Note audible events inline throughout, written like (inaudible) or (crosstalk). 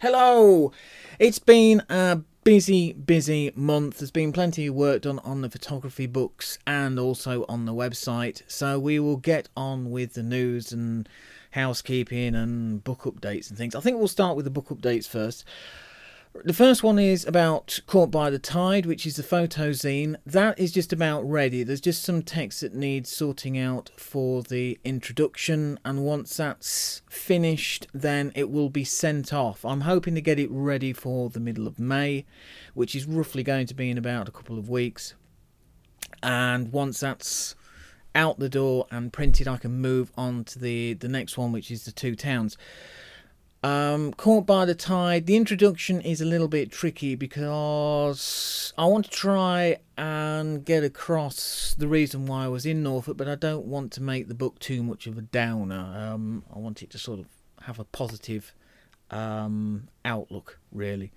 Hello! It's been a busy, busy month. There's been plenty of work done on the photography books and also on the website. So we will get on with the news and housekeeping and book updates and things. I think we'll start with the book updates first. The first one is about Caught by the Tide, which is the photo zine. That is just about ready. There's just some text that needs sorting out for the introduction, and once that's finished, then it will be sent off. I'm hoping to get it ready for the middle of May, which is roughly going to be in about a couple of weeks. And once that's out the door and printed, I can move on to the, the next one, which is the Two Towns. Um, Caught by the Tide. The introduction is a little bit tricky because I want to try and get across the reason why I was in Norfolk, but I don't want to make the book too much of a downer. Um, I want it to sort of have a positive um, outlook, really.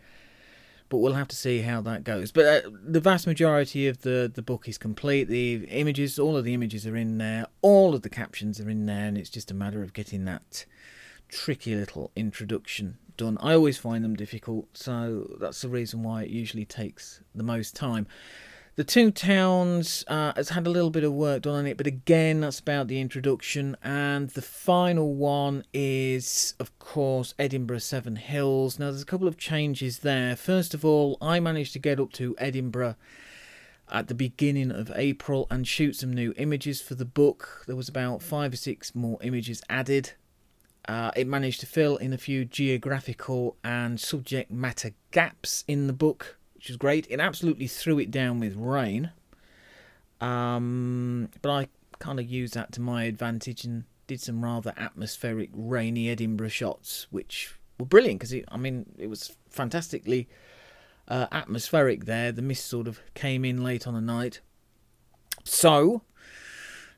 But we'll have to see how that goes. But uh, the vast majority of the, the book is complete. The images, all of the images are in there. All of the captions are in there, and it's just a matter of getting that tricky little introduction done. I always find them difficult, so that's the reason why it usually takes the most time. The Two Towns uh, has had a little bit of work done on it, but again, that's about the introduction. And the final one is, of course, Edinburgh Seven Hills. Now, there's a couple of changes there. First of all, I managed to get up to Edinburgh at the beginning of April and shoot some new images for the book. There was about five or six more images added. Uh, it managed to fill in a few geographical and subject matter gaps in the book, which is great. It absolutely threw it down with rain. Um, but I kind of used that to my advantage and did some rather atmospheric, rainy Edinburgh shots, which were brilliant because I mean, it was fantastically uh, atmospheric there. The mist sort of came in late on the night. So,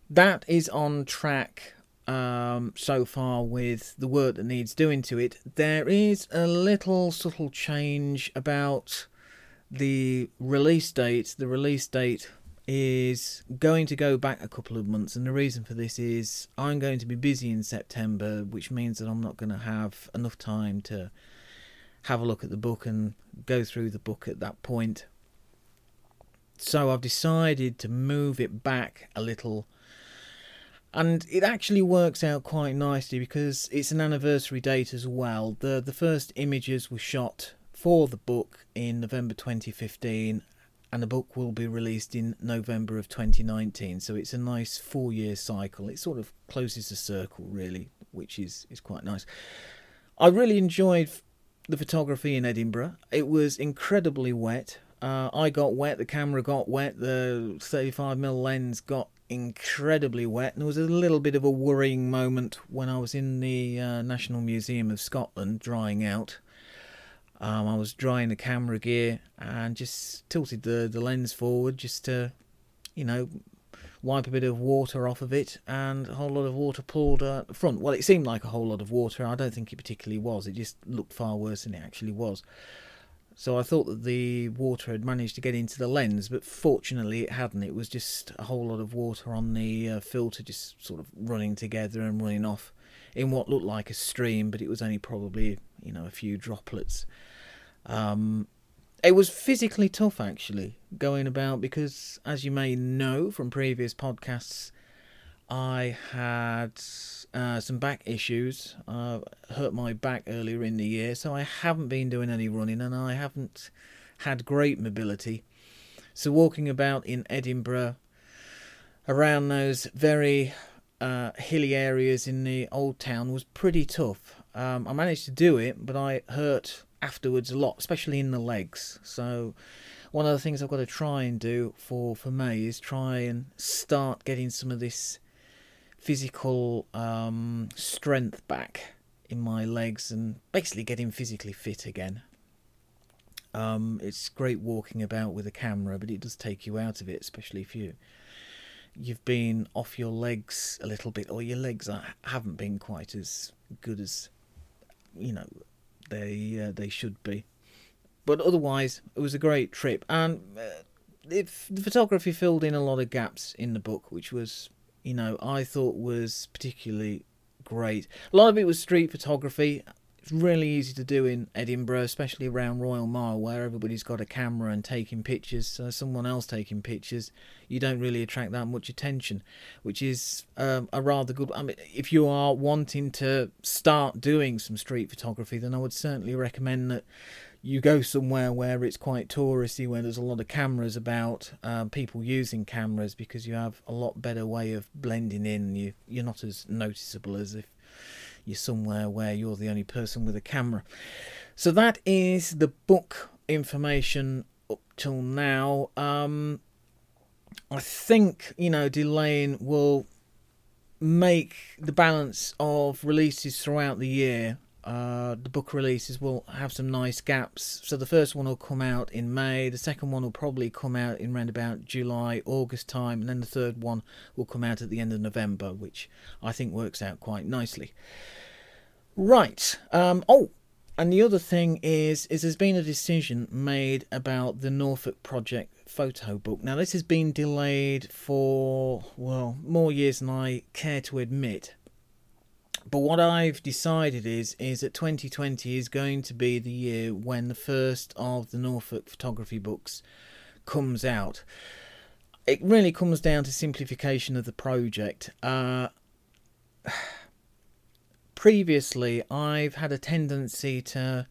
that is on track um, so far with the work that needs doing to it. There is a little subtle change about the release date. The release date is going to go back a couple of months, and the reason for this is I'm going to be busy in September, which means that I'm not going to have enough time to have a look at the book and go through the book at that point. So I've decided to move it back a little and it actually works out quite nicely because it's an anniversary date as well. The the first images were shot for the book in November 2015 and the book will be released in November of 2019 so it's a nice 4 year cycle. It sort of closes the circle really, which is is quite nice. I really enjoyed the photography in Edinburgh. It was incredibly wet. Uh, I got wet, the camera got wet, the 35mm lens got incredibly wet. And there was a little bit of a worrying moment when I was in the uh, National Museum of Scotland drying out. Um, I was drying the camera gear and just tilted the, the lens forward just to, you know, wipe a bit of water off of it, and a whole lot of water poured at the front. Well, it seemed like a whole lot of water. I don't think it particularly was. It just looked far worse than it actually was. So I thought that the water had managed to get into the lens, but fortunately it hadn't. It was just a whole lot of water on the uh, filter, just sort of running together and running off in what looked like a stream, but it was only probably you know a few droplets. Um, it was physically tough actually going about because, as you may know from previous podcasts, I had uh, some back issues. Uh, hurt my back earlier in the year, so I haven't been doing any running and I haven't had great mobility. So, walking about in Edinburgh around those very uh, hilly areas in the old town was pretty tough. Um, I managed to do it, but I hurt afterwards a lot, especially in the legs. So, one of the things I've got to try and do for, for May is try and start getting some of this physical um, strength back in my legs and basically getting physically fit again. Um, it's great walking about with a camera, but it does take you out of it, especially if you you've been off your legs a little bit, or your legs are, haven't been quite as good as you know they uh, they should be. But otherwise, it was a great trip, and uh, the photography filled in a lot of gaps in the book, which was you know, I thought was particularly great. A lot of it was street photography. It's really easy to do in Edinburgh, especially around Royal Mile, where everybody's got a camera and taking pictures. So someone else taking pictures, you don't really attract that much attention, which is um, a rather good. I mean, if you are wanting to start doing some street photography, then I would certainly recommend that you go somewhere where it's quite touristy, where there's a lot of cameras about, um, people using cameras, because you have a lot better way of blending in. You you're not as noticeable as if you're somewhere where you're the only person with a camera. So that is the book information up till now. Um, I think you know delaying will make the balance of releases throughout the year. Uh, the book releases will have some nice gaps. So the first one will come out in May. The second one will probably come out in around about July, August time, and then the third one will come out at the end of November, which I think works out quite nicely. Right. Um, oh, and the other thing is, is there's been a decision made about the Norfolk Project photo book. Now this has been delayed for well more years than I care to admit. But what I've decided is is that 2020 is going to be the year when the first of the Norfolk photography books comes out. It really comes down to simplification of the project. Uh, (sighs) previously, I've had a tendency to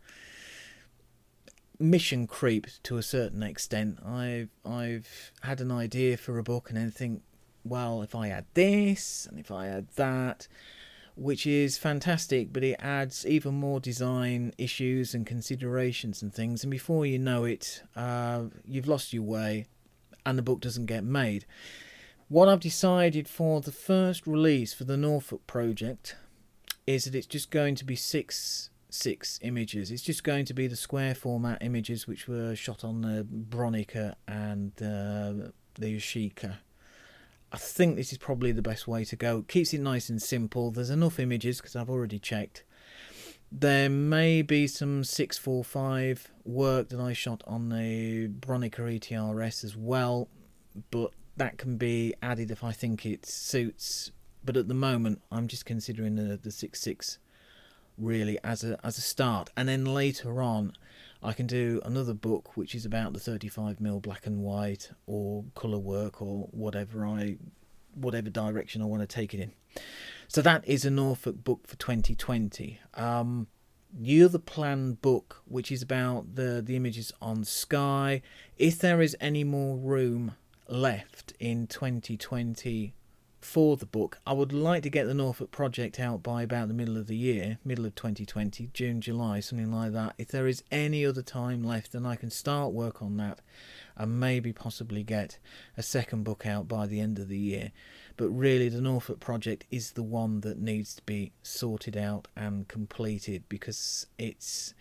mission creep to a certain extent. I've I've had an idea for a book and then think, well, if I add this and if I add that, which is fantastic, but it adds even more design issues and considerations and things. And before you know it, uh, you've lost your way, and the book doesn't get made. What I've decided for the first release for the Norfolk project is that it's just going to be six six images. It's just going to be the square format images which were shot on the Bronica and uh, the Yashica. I think this is probably the best way to go. keeps it nice and simple. There's enough images because I've already checked. There may be some 645 work that I shot on the Bronica ETRS as well, but that can be added if I think it suits. But at the moment, I'm just considering the, the 66 really as a as a start, and then later on, I can do another book which is about the 35mm black and white or colour work or whatever I whatever direction I want to take it in. So that is a Norfolk book for 2020. Um, the other planned book, which is about the the images on sky, if there is any more room left in 2020 for the book. I would like to get the Norfolk project out by about the middle of the year, middle of 2020, June, July, something like that. If there is any other time left, then I can start work on that and maybe possibly get a second book out by the end of the year. But really, the Norfolk project is the one that needs to be sorted out and completed because it's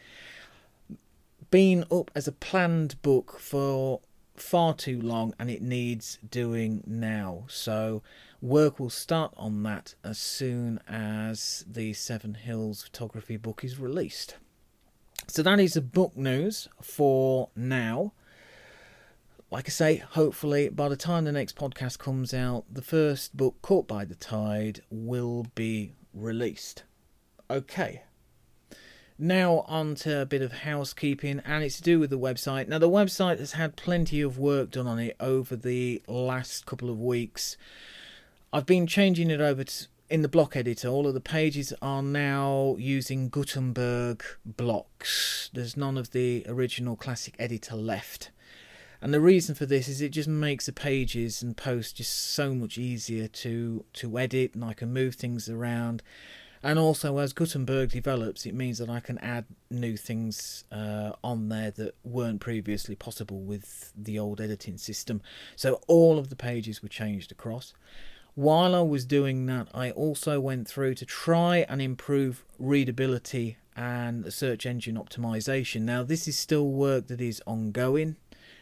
been up as a planned book for far too long and it needs doing now. So Work will start on that as soon as the Seven Hills photography book is released. So that is the book news for now. Like I say, hopefully by the time the next podcast comes out, the first book, Caught by the Tide, will be released. Okay. Now on to a bit of housekeeping, and it's to do with the website. Now the website has had plenty of work done on it over the last couple of weeks. I've been changing it over to in the block editor, all of the pages are now using Gutenberg blocks. There's none of the original classic editor left. And the reason for this is it just makes the pages and posts just so much easier to to edit and I can move things around. And also as Gutenberg develops, it means that I can add new things uh, on there that weren't previously possible with the old editing system. So all of the pages were changed across. While I was doing that, I also went through to try and improve readability and search engine optimization. Now, this is still work that is ongoing.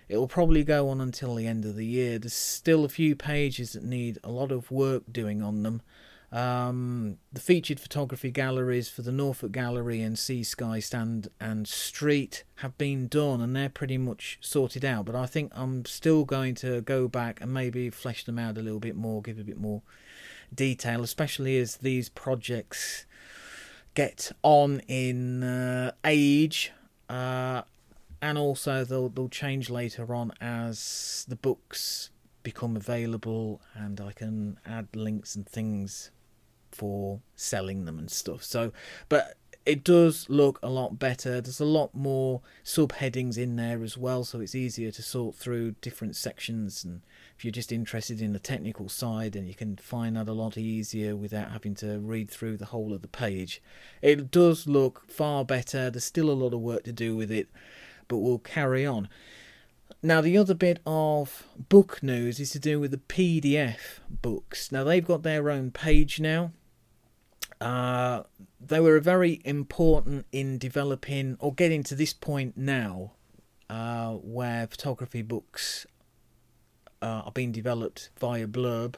It will probably go on until the end of the year. There's still a few pages that need a lot of work doing on them, um, the featured photography galleries for the Norfolk Gallery and Sea Sky Sand and Street have been done and they're pretty much sorted out. But I think I'm still going to go back and maybe flesh them out a little bit more, give a bit more detail, especially as these projects get on in uh, age, uh, and also they'll they'll change later on as the books become available, and I can add links and things for selling them and stuff. So, but it does look a lot better. There's a lot more subheadings in there as well, so it's easier to sort through different sections. And if you're just interested in the technical side, and you can find that a lot easier without having to read through the whole of the page. It does look far better. There's still a lot of work to do with it, but we'll carry on. Now, the other bit of book news is to do with the PDF books. Now, they've got their own page now. Uh, they were very important in developing or getting to this point now uh, where photography books uh, are being developed via Blurb.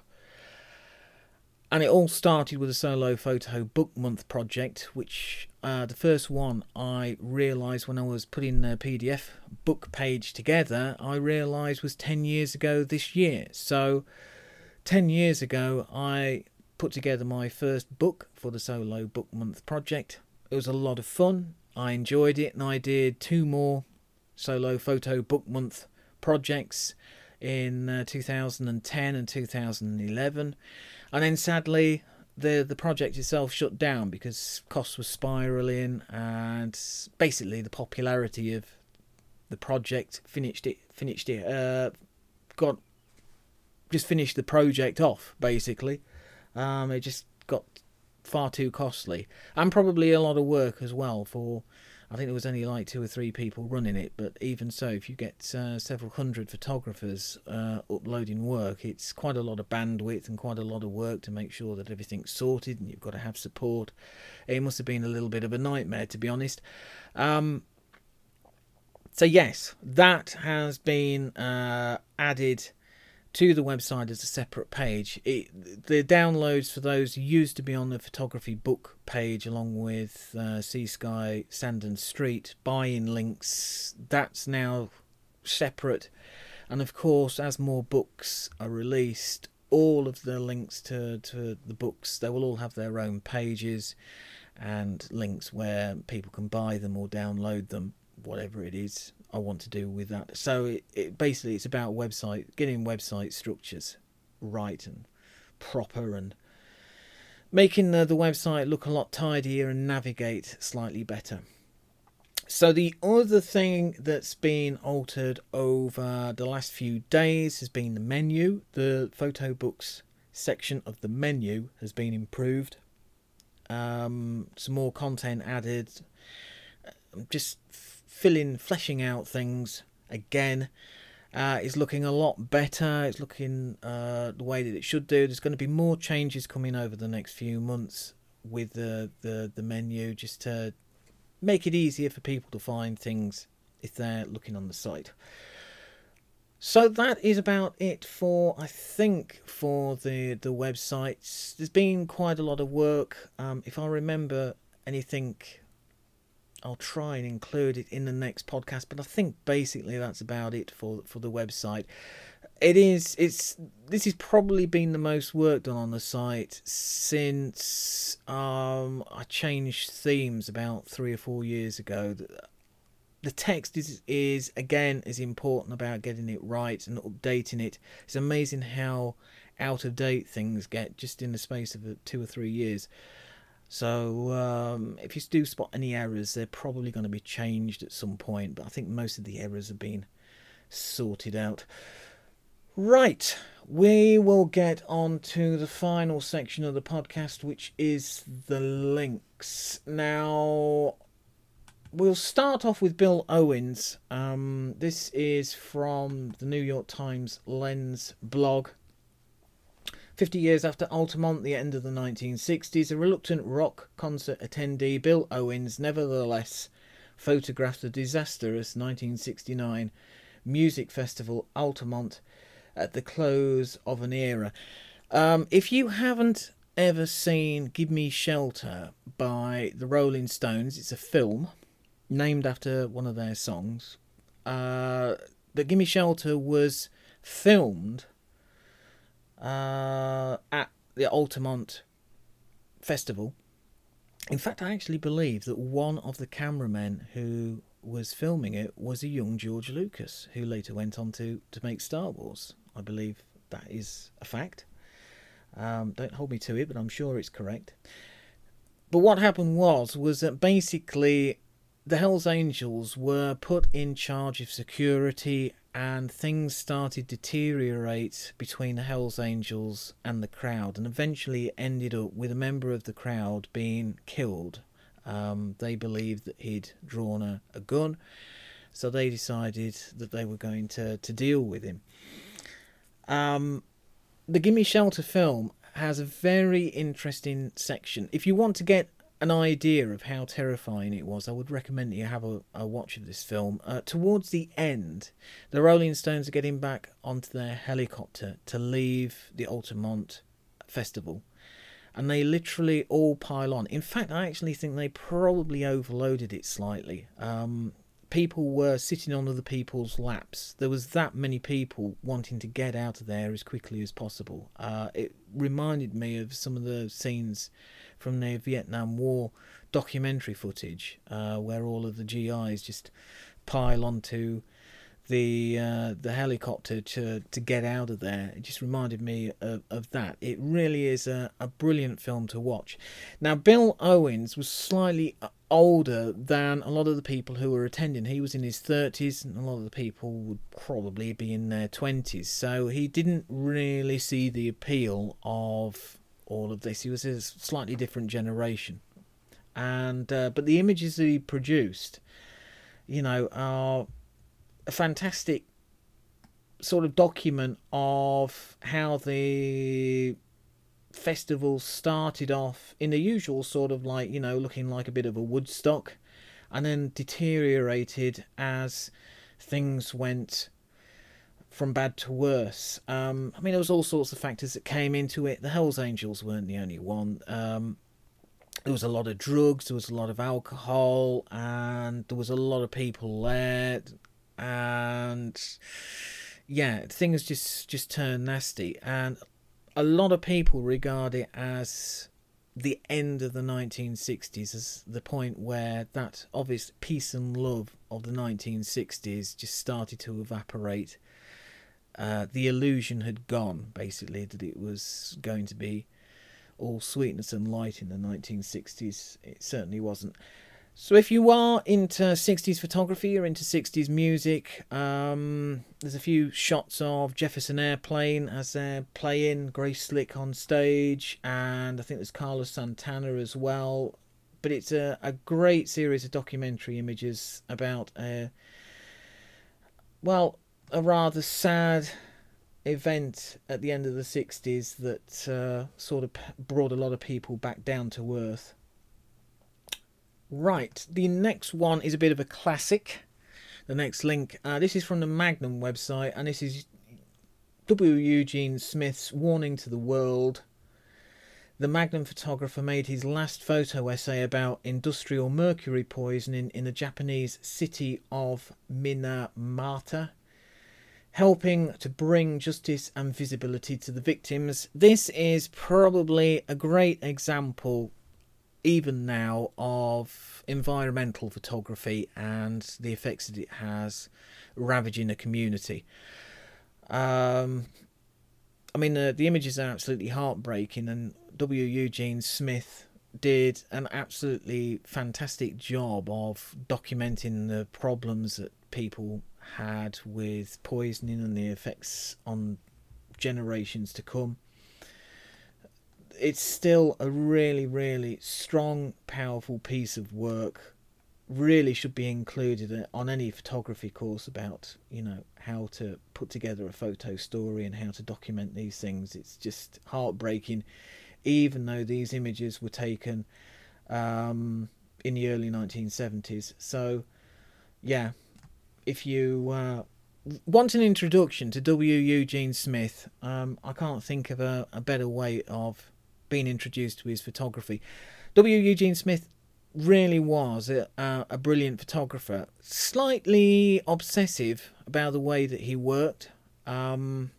And it all started with a solo photo book month project, which uh, the first one I realised when I was putting the PDF book page together, I realised was 10 years ago this year. So, 10 years ago, I put together my first book for the solo book month project. It was a lot of fun. I enjoyed it, and I did two more solo photo book month projects in uh, 2010 and 2011. And then sadly, the the project itself shut down because costs were spiraling and basically the popularity of the project finished it finished it uh, got just finished the project off basically. Um, it just got far too costly and probably a lot of work as well for I think there was only like two or three people running it, but even so, if you get uh, several hundred photographers uh, uploading work, it's quite a lot of bandwidth and quite a lot of work to make sure that everything's sorted, and you've got to have support. It must have been a little bit of a nightmare, to be honest. Um, so yes, that has been uh, added to the website as a separate page. It, the downloads for those used to be on the photography book page along with uh, Sea Sky, Sand and Street, buy-in links. That's now separate. And of course, as more books are released, all of the links to, to the books, they will all have their own pages and links where people can buy them or download them, whatever it is. I want to do with that. So it, it basically it's about website getting website structures right and proper and making the, the website look a lot tidier and navigate slightly better. So the other thing that's been altered over the last few days has been the menu. The photo books section of the menu has been improved. Um, some more content added. I'm Just filling, fleshing out things again. Uh, is looking a lot better. It's looking uh, the way that it should do. There's going to be more changes coming over the next few months with the, the, the menu just to make it easier for people to find things if they're looking on the site. So that is about it for I think for the the websites. There's been quite a lot of work. Um, if I remember anything I'll try and include it in the next podcast, but I think basically that's about it for for the website. It is it's this has probably been the most work done on the site since um, I changed themes about three or four years ago. The text is is again is important about getting it right and updating it. It's amazing how out of date things get just in the space of two or three years. So um, if you do spot any errors, they're probably going to be changed at some point. But I think most of the errors have been sorted out. Right, we will get on to the final section of the podcast, which is the links. Now, we'll start off with Bill Owens. Um, this is from the New York Times Lens blog. 50 years after Altamont, the end of the 1960s, a reluctant rock concert attendee, Bill Owens, nevertheless photographed the disastrous 1969 music festival Altamont at the close of an era. Um, if you haven't ever seen Give Me Shelter by the Rolling Stones, it's a film named after one of their songs. Uh, the Give Me Shelter was filmed uh, at the Altamont Festival. in fact, I actually believe that one of the cameramen who was filming it was a young George Lucas, who later went on to, to make Star Wars. I believe that is a fact. Um, don't hold me to it, but I'm sure it's correct. But what happened was was that basically the Hells Angels were put in charge of security and things started to deteriorate between the Hells Angels and the crowd, and eventually ended up with a member of the crowd being killed. Um, they believed that he'd drawn a, a gun, so they decided that they were going to, to deal with him. Um, the Gimme Shelter film has a very interesting section. If you want to get an idea of how terrifying it was, I would recommend that you have a, a watch of this film. Uh, towards the end, the Rolling Stones are getting back onto their helicopter to leave the Altamont Festival. And they literally all pile on. In fact, I actually think they probably overloaded it slightly. Um, people were sitting on other people's laps. There was that many people wanting to get out of there as quickly as possible. Uh, it reminded me of some of the scenes from the Vietnam War documentary footage, uh, where all of the GIs just pile onto the uh, the helicopter to to get out of there. It just reminded me of, of that. It really is a, a brilliant film to watch. Now, Bill Owens was slightly older than a lot of the people who were attending. He was in his 30s, and a lot of the people would probably be in their 20s. So he didn't really see the appeal of all of this. He was a slightly different generation, and uh, but the images that he produced, you know, are a fantastic sort of document of how the festival started off in the usual sort of like you know looking like a bit of a Woodstock, and then deteriorated as things went from bad to worse. Um, I mean, there was all sorts of factors that came into it. The Hells Angels weren't the only one. Um, there was a lot of drugs, there was a lot of alcohol, and there was a lot of people there and yeah, things just just turned nasty, and a lot of people regard it as the end of the 1960s as the point where that obvious peace and love of the 1960s just started to evaporate. Uh, the illusion had gone, basically, that it was going to be all sweetness and light in the 1960s. It certainly wasn't. So if you are into 60s photography or into 60s music, um, there's a few shots of Jefferson Airplane as they're playing Grace Slick on stage, and I think there's Carlos Santana as well. But it's a, a great series of documentary images about a, well, a rather sad event at the end of the 60s that uh, sort of brought a lot of people back down to earth. Right, the next one is a bit of a classic. The next link, uh, this is from the Magnum website, and this is W. Eugene Smith's Warning to the World. The Magnum photographer made his last photo essay about industrial mercury poisoning in the Japanese city of Minamata, helping to bring justice and visibility to the victims. This is probably a great example even now of environmental photography and the effects that it has ravaging a community. Um, I mean, the, the images are absolutely heartbreaking, and W. Eugene Smith did an absolutely fantastic job of documenting the problems that people had with poisoning and the effects on generations to come it's still a really, really strong, powerful piece of work. Really should be included on any photography course about, you know, how to put together a photo story and how to document these things. It's just heartbreaking, even though these images were taken um, in the early 1970s. So, yeah, if you uh, want an introduction to W. Eugene Smith, um, I can't think of a, a better way of been introduced to his photography. W. Eugene Smith really was a, a, brilliant photographer, slightly obsessive about the way that he worked, um,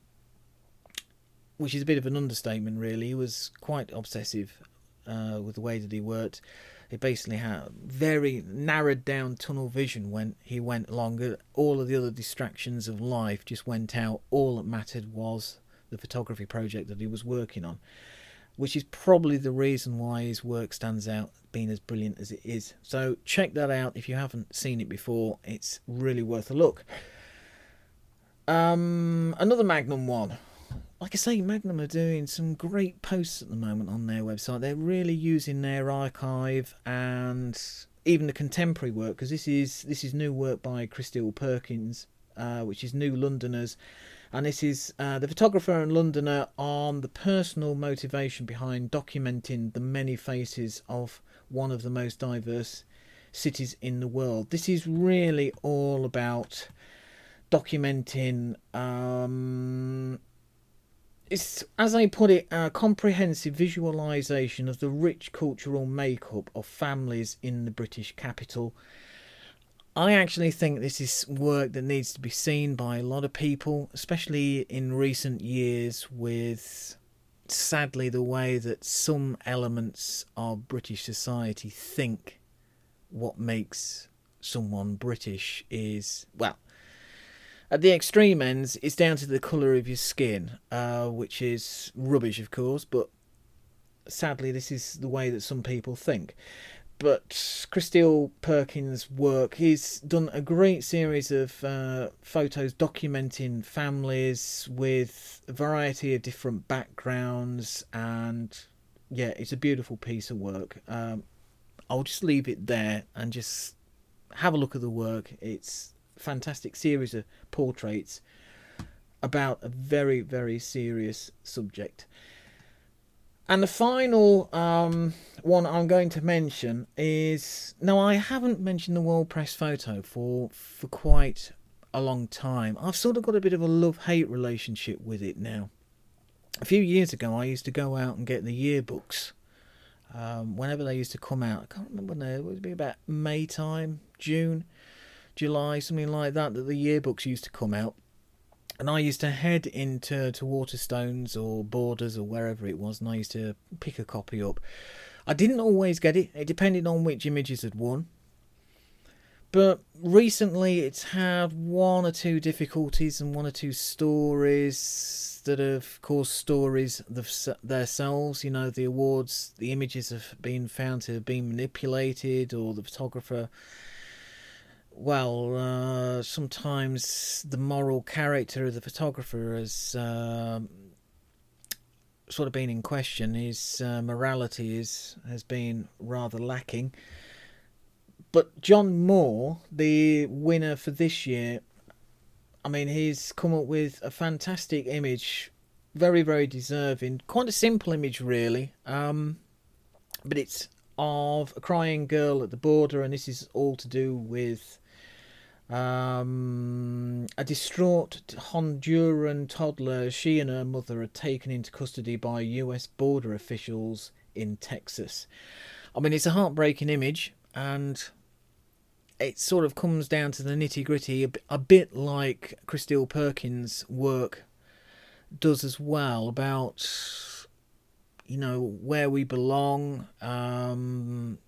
which is a bit of an understatement, really. He was quite obsessive uh, with the way that he worked. He basically had very narrowed down tunnel vision when he went along. All of the other distractions of life just went out. All that mattered was the photography project that he was working on, which is probably the reason why his work stands out being as brilliant as it is. So check that out if you haven't seen it before. It's really worth a look. Um, another Magnum one like I say, Magnum are doing some great posts at the moment on their website. They're really using their archive and even the contemporary work because this is this is new work by Chris Steele-Perkins, uh, which is New Londoners, and this is uh, the photographer and Londoner on the personal motivation behind documenting the many faces of one of the most diverse cities in the world. This is really all about documenting. Um, it's, as I put it, a comprehensive visualisation of the rich cultural makeup of families in the British capital. I actually think this is work that needs to be seen by a lot of people, especially in recent years, with sadly the way that some elements of British society think what makes someone British is, well, at the extreme ends, it's down to the colour of your skin, uh, which is rubbish, of course, but sadly, this is the way that some people think. But Chris Steele-Perkins' work, he's done a great series of uh, photos documenting families with a variety of different backgrounds, and yeah, it's a beautiful piece of work. Um, I'll just leave it there and just have a look at the work. It's a fantastic series of portraits about a very, very serious subject. And the final um, one I'm going to mention is now I haven't mentioned the World Press photo for for quite a long time. I've sort of got a bit of a love hate relationship with it now. A few years ago, I used to go out and get the yearbooks. Um, whenever they used to come out, I can't remember when they it would be about May time, June. July, something like that, that the yearbooks used to come out. And I used to head into to Waterstones or Borders or wherever it was, and I used to pick a copy up. I didn't always get it. It depended on which images had won. But recently, it's had one or two difficulties and one or two stories that have caused stories themselves. You know, the awards, the images have been found to have been manipulated, or the photographer well, uh, sometimes the moral character of the photographer has uh, sort of been in question. His uh, morality is has been rather lacking. But John Moore, the winner for this year, I mean, he's come up with a fantastic image, very, very deserving. Quite a simple image, really, um, but it's of a crying girl at the border, and this is all to do with um, a distraught Honduran toddler she and her mother are taken into custody by US border officials in Texas. I mean, it's a heartbreaking image, and it sort of comes down to the nitty gritty, a, bit like Chris Steele-Perkins' work does as well about you know where we belong um,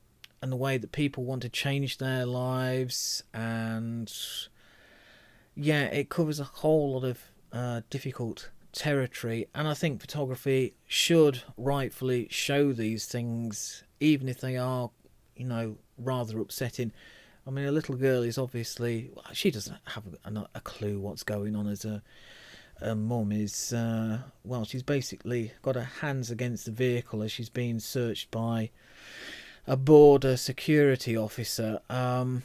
and the way that people want to change their lives and yeah it covers a whole lot of uh, difficult territory. And i think photography should rightfully show these things even if they are you know rather upsetting. I mean a little girl is obviously she doesn't have a, a clue what's going on as a her mum is uh, well she's basically got her hands against the vehicle as she's being searched by a border security officer. Um,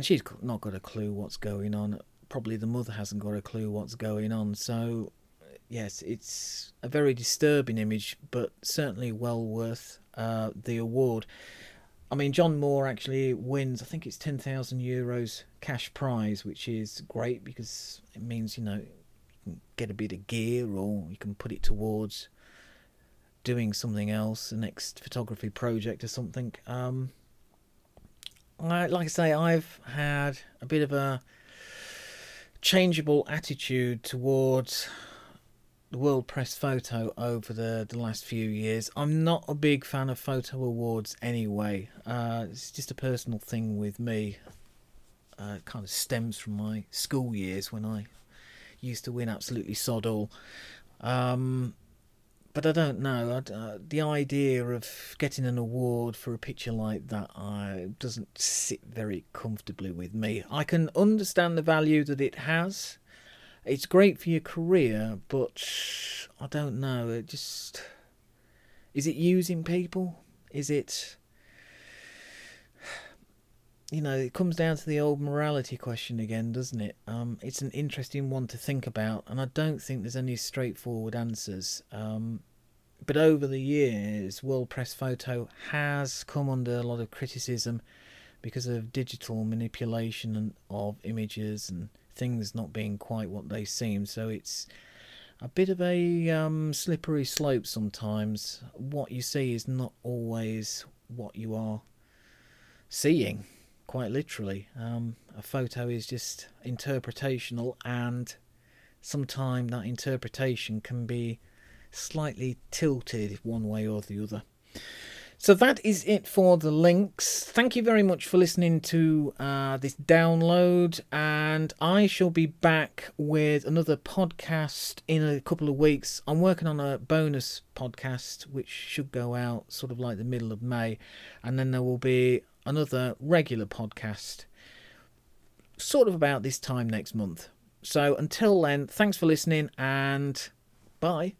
she's not got a clue what's going on. Probably the mother hasn't got a clue what's going on. So, yes, it's a very disturbing image, but certainly well worth uh, the award. I mean, John Moore actually wins, I think it's 10,000 euros cash prize, which is great because it means, you know, you can get a bit of gear or you can put it towards doing something else, the next photography project or something. Um, I, like I say, I've had a bit of a changeable attitude towards the World Press Photo over the, the last few years. I'm not a big fan of photo awards anyway. Uh, it's just a personal thing with me. Uh, kind of stems from my school years when I used to win absolutely sod all. Um, but I don't know. Uh, the idea of getting an award for a picture like that uh, doesn't sit very comfortably with me. I can understand the value that it has. It's great for your career, but I don't know. It just is it using people? Is it you know, it comes down to the old morality question again, doesn't it? Um, it's an interesting one to think about, and I don't think there's any straightforward answers. Um, but over the years, World Press Photo has come under a lot of criticism because of digital manipulation of images and things not being quite what they seem. So it's a bit of a um, slippery slope sometimes. What you see is not always what you are seeing quite literally. Um, a photo is just interpretational, and sometimes that interpretation can be slightly tilted one way or the other. So that is it for the links. Thank you very much for listening to uh, this download, and I shall be back with another podcast in a couple of weeks. I'm working on a bonus podcast which should go out sort of like the middle of May, and then there will be another regular podcast sort of about this time next month. So until then, thanks for listening and bye.